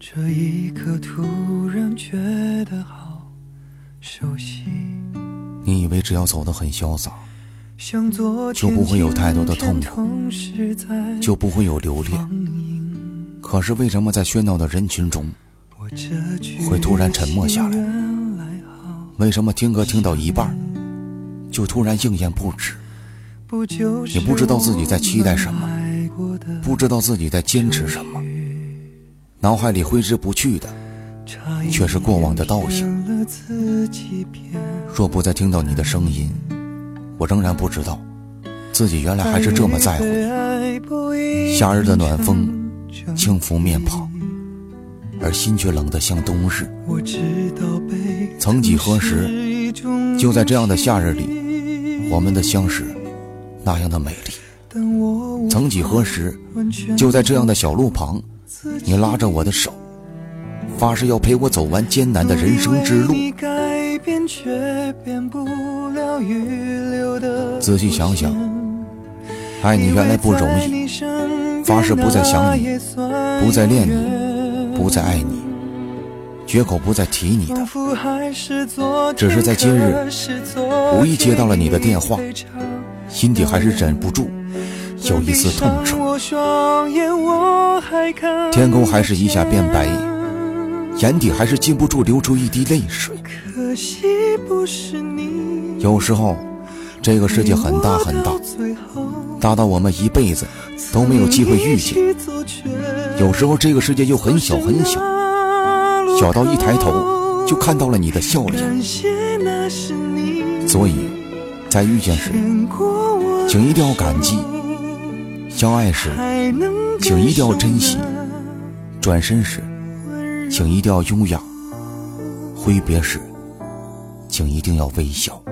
这一刻突然觉得好熟悉。你以为只要走得很潇洒，就不会有太多的痛苦，就不会有留恋。可是为什么在喧闹的人群中，会突然沉默下来为什么听歌听到一半，就突然应验不止？不你不知道自己在期待什么不知道自己在坚持什么，脑海里挥之不去的，却是过往的倒影。若不再听到你的声音，我仍然不知道自己原来还是这么在乎。夏日的暖风轻拂面庞，而心却冷得像冬日。曾几何时就在这样的夏日里，我们的相识那样的美丽。曾几何时，就在这样的小路旁，你拉着我的手，发誓要陪我走完艰难的人生之路。仔细想想，爱你原来不容，易发誓不再想你不再恋你不再爱你，绝口不再提你的。只是在今日无意接到了你的电话心底还是忍不住有一丝痛楚。天空还是一下变白，眼底还是禁不住流出一滴泪水。可惜不是你有时候，这个世界很大很大，大到我们一辈子都没有机会遇见；有时候，这个世界又很小很小，小到一抬头就看到了你的笑脸。所以，在遇见时，请一定要感激；相爱时，请一定要珍惜；转身时，请一定要优雅；挥别时，请一定要微笑。